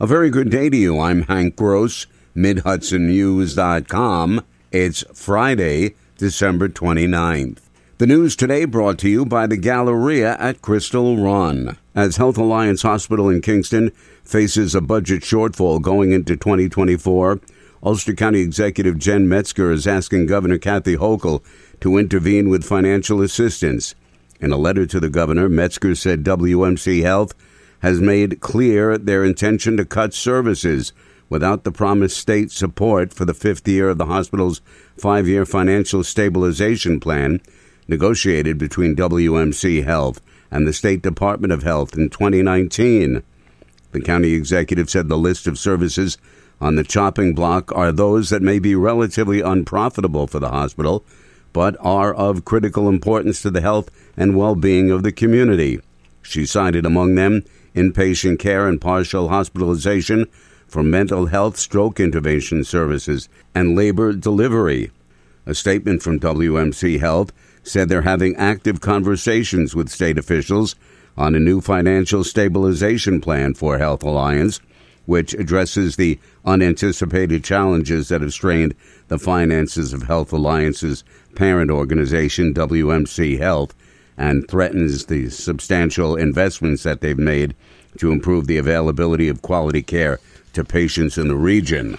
A very good day to you. I'm Hank Gross, MidHudsonNews.com. It's Friday, December 29th. The news today brought to you by the Galleria at Crystal Run. As Health Alliance Hospital in Kingston faces a budget shortfall going into 2024, Ulster County Executive Jen Metzger is asking Governor Kathy Hochul to intervene with financial assistance. In a letter to the governor, Metzger said WMC Health has made clear their intention to cut services without the promised state support for the fifth year of the hospital's five year financial stabilization plan negotiated between WMC Health and the State Department of Health in 2019. The county executive said the list of services on the chopping block are those that may be relatively unprofitable for the hospital, but are of critical importance to the health and well being of the community. She cited among them inpatient care and partial hospitalization for mental health stroke intervention services and labor delivery. A statement from WMC Health said they're having active conversations with state officials on a new financial stabilization plan for Health Alliance, which addresses the unanticipated challenges that have strained the finances of Health Alliance's parent organization, WMC Health, and threatens the substantial investments that they've made to improve the availability of quality care to patients in the region.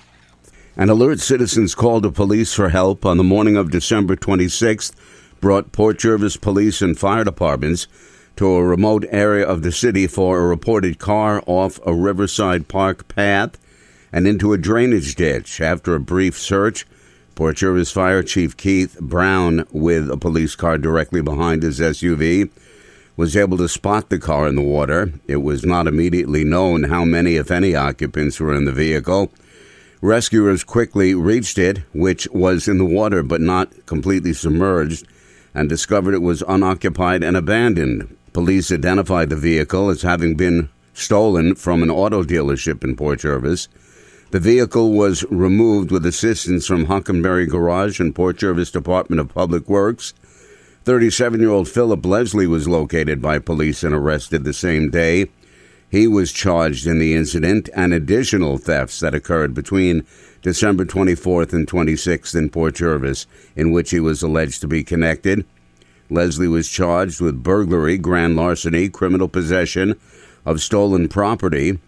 An alert citizens called the police for help on the morning of December 26th brought Port Jervis police and fire departments to a remote area of the city for a reported car off a Riverside Park path and into a drainage ditch. After a brief search, Port Jervis Fire Chief Keith Brown, with a police car directly behind his SUV, was able to spot the car in the water. It was not immediately known how many, if any, occupants were in the vehicle. Rescuers quickly reached it, which was in the water but not completely submerged, and discovered it was unoccupied and abandoned. Police identified the vehicle as having been stolen from an auto dealership in Port Jervis. The vehicle was removed with assistance from Huckenberry Garage and Port Jervis Department of Public Works 37 year old Philip Leslie was located by police and arrested the same day. He was charged in the incident and additional thefts that occurred between December 24th and 26th in Port Jervis, in which he was alleged to be connected. Leslie was charged with burglary, grand larceny, criminal possession of stolen property,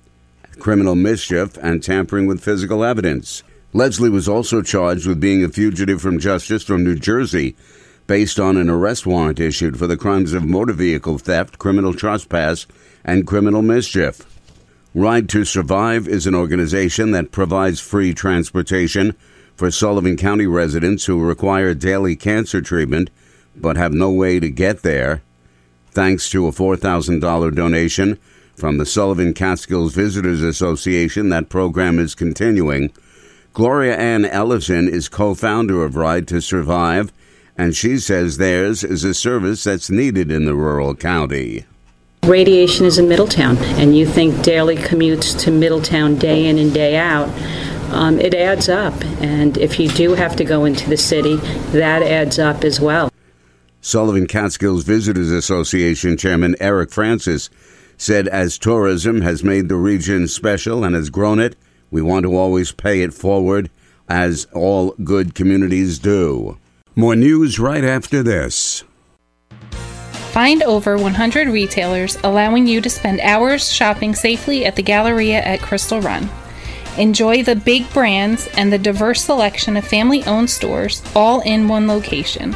criminal mischief, and tampering with physical evidence. Leslie was also charged with being a fugitive from justice from New Jersey based on an arrest warrant issued for the crimes of motor vehicle theft, criminal trespass, and criminal mischief. Ride to Survive is an organization that provides free transportation for Sullivan County residents who require daily cancer treatment but have no way to get there. Thanks to a $4,000 donation from the Sullivan Catskills Visitors Association, that program is continuing. Gloria Ann Ellison is co founder of Ride to Survive and she says theirs is a service that's needed in the rural county. Radiation is in Middletown, and you think daily commutes to Middletown day in and day out. Um, it adds up, and if you do have to go into the city, that adds up as well. Sullivan Catskills Visitors Association Chairman Eric Francis said as tourism has made the region special and has grown it, we want to always pay it forward, as all good communities do. More news right after this. Find over 100 retailers allowing you to spend hours shopping safely at the Galleria at Crystal Run. Enjoy the big brands and the diverse selection of family owned stores all in one location.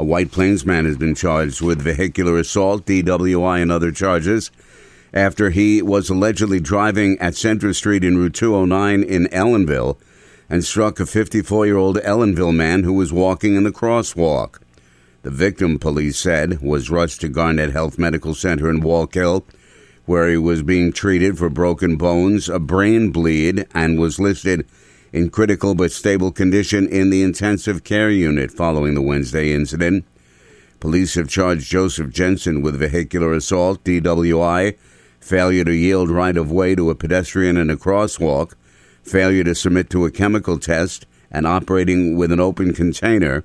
A White Plains man has been charged with vehicular assault, DWI, and other charges after he was allegedly driving at Center Street in Route 209 in Ellenville and struck a 54 year old Ellenville man who was walking in the crosswalk. The victim, police said, was rushed to Garnet Health Medical Center in Wallkill, where he was being treated for broken bones, a brain bleed, and was listed in critical but stable condition in the intensive care unit following the Wednesday incident. Police have charged Joseph Jensen with vehicular assault, DWI, failure to yield right of way to a pedestrian in a crosswalk, failure to submit to a chemical test, and operating with an open container.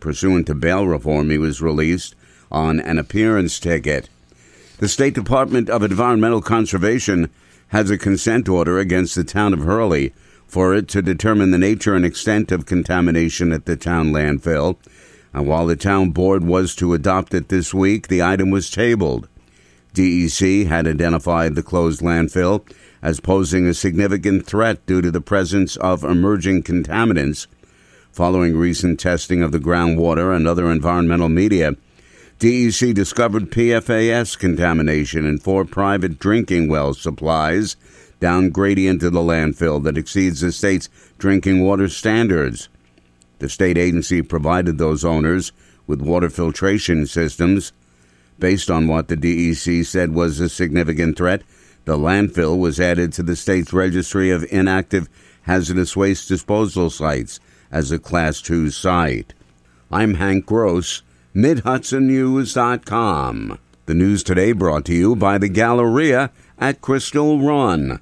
Pursuant to bail reform, he was released on an appearance ticket. The State Department of Environmental Conservation has a consent order against the town of Hurley for it to determine the nature and extent of contamination at the town landfill. And while the town board was to adopt it this week, the item was tabled. DEC had identified the closed landfill as posing a significant threat due to the presence of emerging contaminants. Following recent testing of the groundwater and other environmental media, DEC discovered PFAS contamination in four private drinking well supplies down gradient to the landfill that exceeds the state's drinking water standards. The state agency provided those owners with water filtration systems. Based on what the DEC said was a significant threat, the landfill was added to the state's registry of inactive hazardous waste disposal sites as a Class 2 site. I'm Hank Gross, MidHudsonNews.com. The news today brought to you by the Galleria at Crystal Run.